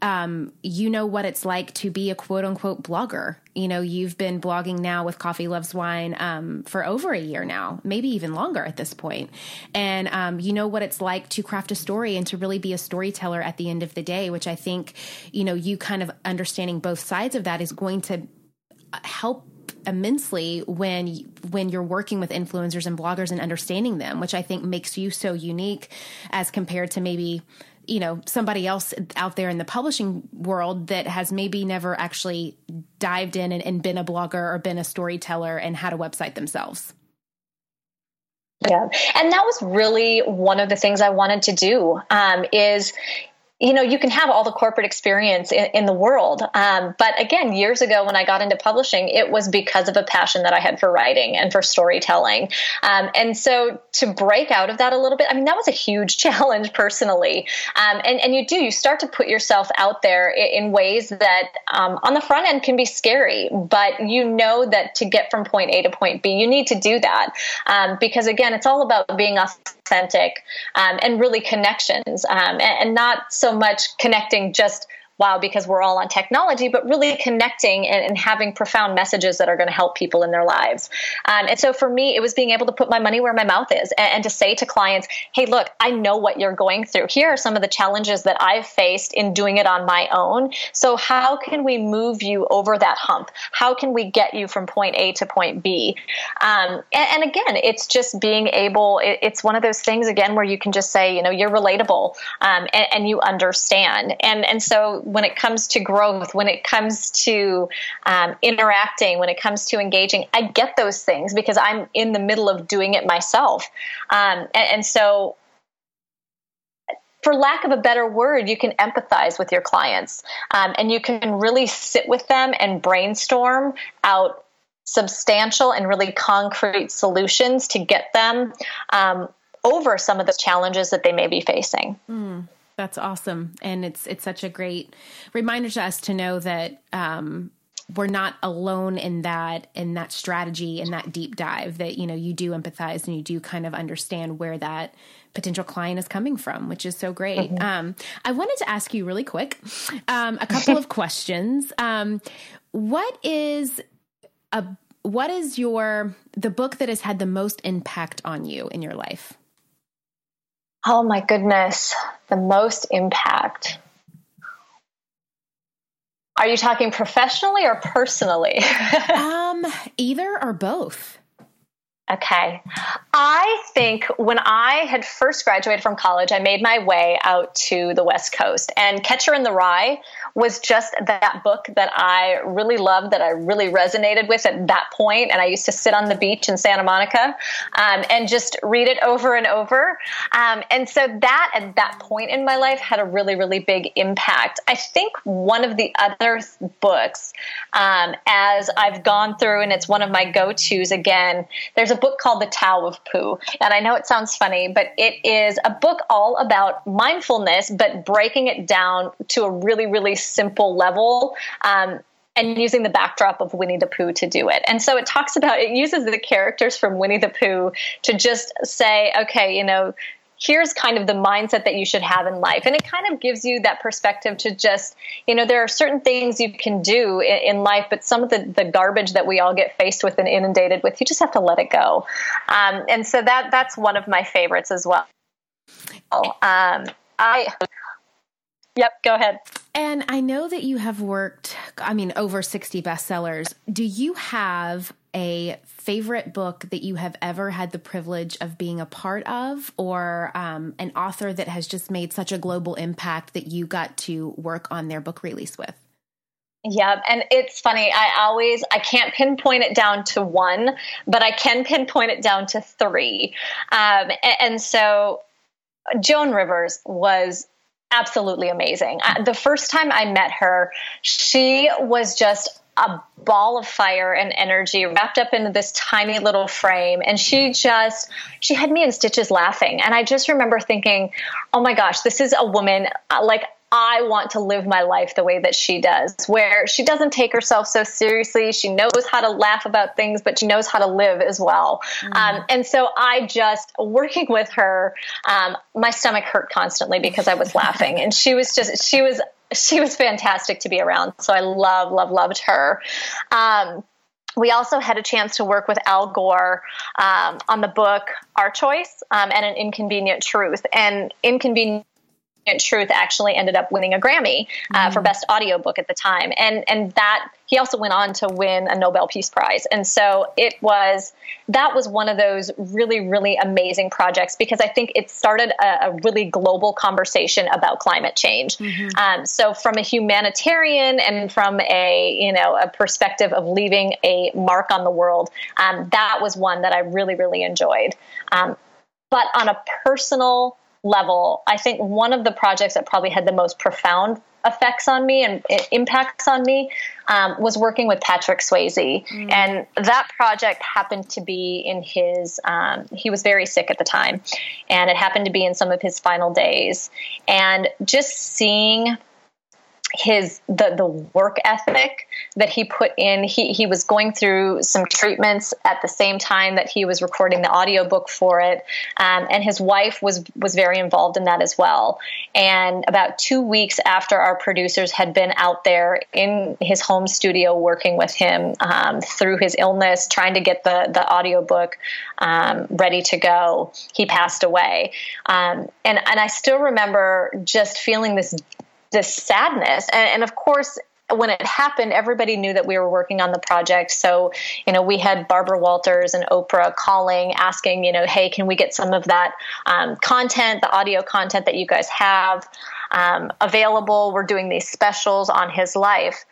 A: um, you know what it's like to be a quote unquote blogger. You know, you've been blogging now with Coffee Loves Wine um, for over a year now, maybe even longer at this point. and um, you know what it's like to craft a story and to really be a storyteller at the end of the day, which I think you know you kind of understanding both sides of that is going to help immensely when when you're working with influencers and bloggers and understanding them which i think makes you so unique as compared to maybe you know somebody else out there in the publishing world that has maybe never actually dived in and, and been a blogger or been a storyteller and had a website themselves.
C: Yeah. And that was really one of the things i wanted to do um, is you know, you can have all the corporate experience in, in the world. Um, but again, years ago when I got into publishing, it was because of a passion that I had for writing and for storytelling. Um, and so to break out of that a little bit, I mean, that was a huge *laughs* challenge personally. Um, and, and you do, you start to put yourself out there in, in ways that um, on the front end can be scary, but you know that to get from point A to point B, you need to do that. Um, because again, it's all about being authentic um, and really connections and, and not so so much connecting just wow because we're all on technology, but really connecting and, and having profound messages that are going to help people in their lives. Um, and so for me, it was being able to put my money where my mouth is and, and, to say to clients, hey, look, I know what you're going through. Here are some of the challenges that I've faced in doing it on my own. So how can we move you over that hump? How can we get you from point A to point B? Um, and, and, again, it's just being able, it, it's one of those things again where you can just say, you know, you're relatable um, and, and you understand. And, and so when it comes to growth, when it comes to um, interacting, when it comes to engaging, I get those things because I'm in the middle of doing it myself. Um, and, and so for lack of a better word, you can empathize with your clients um, and you can really sit with them and brainstorm out substantial and really concrete solutions to get them um, over some of the challenges that they may be facing.
A: Mm. That's awesome, and it's it's such a great reminder to us to know that um, we're not alone in that in that strategy in that deep dive. That you know you do empathize and you do kind of understand where that potential client is coming from, which is so great. Mm-hmm. Um, I wanted to ask you really quick um, a couple of *laughs* questions. Um, what is a what is your the book that has had the most impact on you in your life?
C: Oh my goodness, the most impact. Are you talking professionally or personally? *laughs*
A: um, either or both.
C: Okay. I think when I had first graduated from college, I made my way out to the West Coast, and Catcher in the Rye was just that book that I really loved, that I really resonated with at that point. And I used to sit on the beach in Santa Monica um, and just read it over and over. Um, and so that at that point in my life had a really, really big impact. I think one of the other books, um, as I've gone through, and it's one of my go tos again, there's a book called The Tao of Pooh. And I know it sounds funny, but it is a book all about mindfulness, but breaking it down to a really, really simple level. Um, and using the backdrop of Winnie the Pooh to do it. And so it talks about, it uses the characters from Winnie the Pooh to just say, okay, you know, here's kind of the mindset that you should have in life. And it kind of gives you that perspective to just, you know, there are certain things you can do in, in life, but some of the, the garbage that we all get faced with and inundated with, you just have to let it go. Um, and so that that's one of my favorites as well. Um, I, yep, go ahead.
A: And I know that you have worked, I mean, over 60 bestsellers. Do you have a favorite book that you have ever had the privilege of being a part of, or um, an author that has just made such a global impact that you got to work on their book release with?
C: Yeah, and it's funny. I always I can't pinpoint it down to one, but I can pinpoint it down to three. Um, and, and so Joan Rivers was absolutely amazing. the first time I met her, she was just a ball of fire and energy wrapped up into this tiny little frame and she just she had me in stitches laughing and i just remember thinking oh my gosh this is a woman uh, like I want to live my life the way that she does, where she doesn't take herself so seriously. She knows how to laugh about things, but she knows how to live as well. Mm. Um, and so I just, working with her, um, my stomach hurt constantly because I was laughing. And she was just, she was, she was fantastic to be around. So I love, love, loved her. Um, we also had a chance to work with Al Gore um, on the book Our Choice um, and an Inconvenient Truth. And Inconvenient Truth actually ended up winning a Grammy uh, mm. for Best Audiobook at the time, and and that he also went on to win a Nobel Peace Prize, and so it was that was one of those really really amazing projects because I think it started a, a really global conversation about climate change. Mm-hmm. Um, so from a humanitarian and from a you know a perspective of leaving a mark on the world, um, that was one that I really really enjoyed. Um, but on a personal level, I think one of the projects that probably had the most profound effects on me and impacts on me um, was working with Patrick Swayze. Mm. And that project happened to be in his, um, he was very sick at the time, and it happened to be in some of his final days. And just seeing his the the work ethic that he put in. He he was going through some treatments at the same time that he was recording the audiobook for it. Um, and his wife was was very involved in that as well. And about two weeks after our producers had been out there in his home studio working with him um, through his illness trying to get the the audiobook um, ready to go he passed away. Um, and and I still remember just feeling this this sadness. And, and of course, when it happened, everybody knew that we were working on the project. So, you know, we had Barbara Walters and Oprah calling, asking, you know, hey, can we get some of that um, content, the audio content that you guys have um, available? We're doing these specials on his life.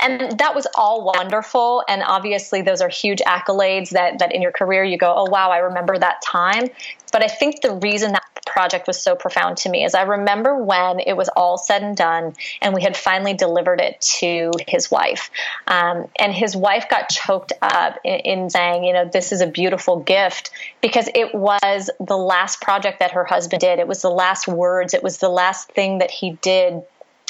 C: And that was all wonderful. And obviously, those are huge accolades that, that in your career you go, oh, wow, I remember that time. But I think the reason that project was so profound to me is I remember when it was all said and done and we had finally delivered it to his wife. Um, and his wife got choked up in, in saying, you know, this is a beautiful gift because it was the last project that her husband did. It was the last words, it was the last thing that he did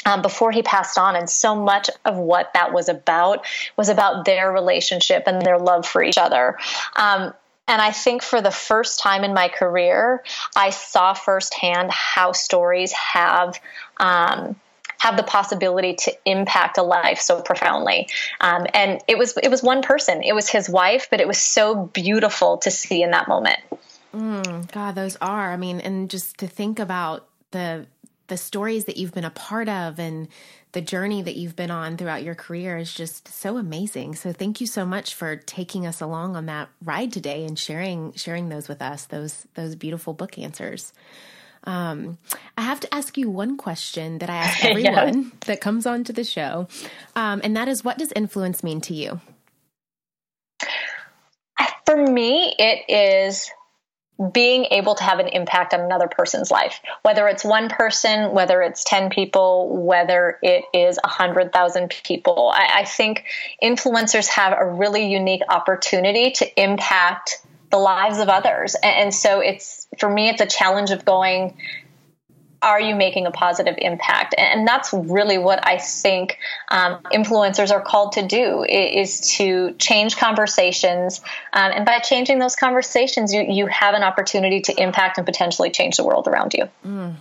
C: um, before he passed on. And so much of what that was about was about their relationship and their love for each other. Um, and I think for the first time in my career, I saw firsthand how stories have. Um, have the possibility to impact a life so profoundly, um, and it was it was one person. It was his wife, but it was so beautiful to see in that moment.
A: Mm, God, those are. I mean, and just to think about the the stories that you've been a part of and the journey that you've been on throughout your career is just so amazing. So thank you so much for taking us along on that ride today and sharing sharing those with us, those those beautiful book answers. Um, I have to ask you one question that I ask *laughs* everyone that comes onto the show, um, and that is, what does influence mean to you?
C: For me, it is being able to have an impact on another person's life, whether it's one person, whether it's 10 people, whether it is 100,000 people. I, I, think influencers have a really unique opportunity to impact the lives of others. And, and so it's, for me, it's a challenge of going, are you making a positive impact? And that's really what I think um, influencers are called to do is to change conversations. Um, and by changing those conversations, you, you have an opportunity to impact and potentially change the world around you.
A: Mm.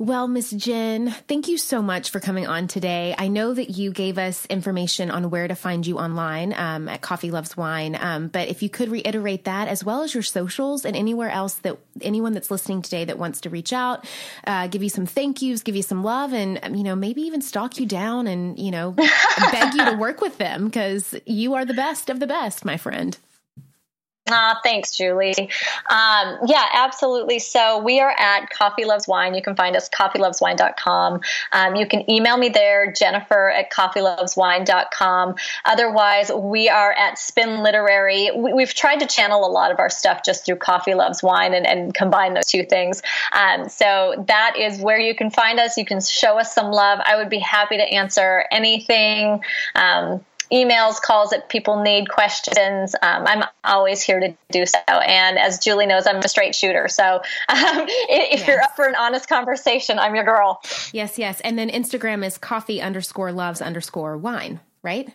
A: Well, Miss Jen, thank you so much for coming on today. I know that you gave us information on where to find you online um, at Coffee Loves Wine, um, but if you could reiterate that as well as your socials and anywhere else that anyone that's listening today that wants to reach out, uh, give you some thank yous, give you some love, and um, you know maybe even stalk you down and you know *laughs* beg you to work with them because you are the best of the best, my friend.
C: Ah, thanks, Julie. Um, yeah, absolutely. So we are at Coffee Loves Wine. You can find us coffeeloveswine.com. Um, you can email me there, Jennifer at coffeeloveswine.com. Otherwise, we are at Spin Literary. We, have tried to channel a lot of our stuff just through Coffee Loves Wine and, and combine those two things. Um, so that is where you can find us. You can show us some love. I would be happy to answer anything. Um, emails, calls that people need, questions. Um, I'm always here to do so. And as Julie knows, I'm a straight shooter. So *laughs* um, if yes. you're up for an honest conversation, I'm your girl.
A: Yes, yes. And then Instagram is coffee underscore loves underscore wine, right?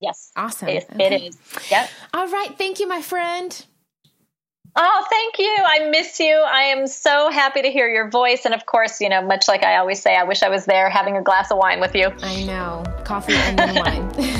C: Yes.
A: Awesome.
C: It, okay. it is. Yep.
A: All right. Thank you, my friend.
C: Oh, thank you. I miss you. I am so happy to hear your voice. And of course, you know, much like I always say, I wish I was there having a glass of wine with you.
A: I know. Coffee and wine. *laughs*